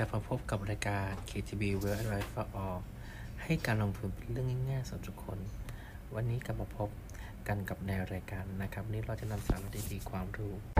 กลับมาพบกับรายการ KTB Wealth Advice for All ให้การลงทุนเป็นเรื่องง่ายๆสำหรับทุกคน วันนี้กลับมาพบกันกับในรายการนะครับนนี้เราจะนำสาระดีๆความรู้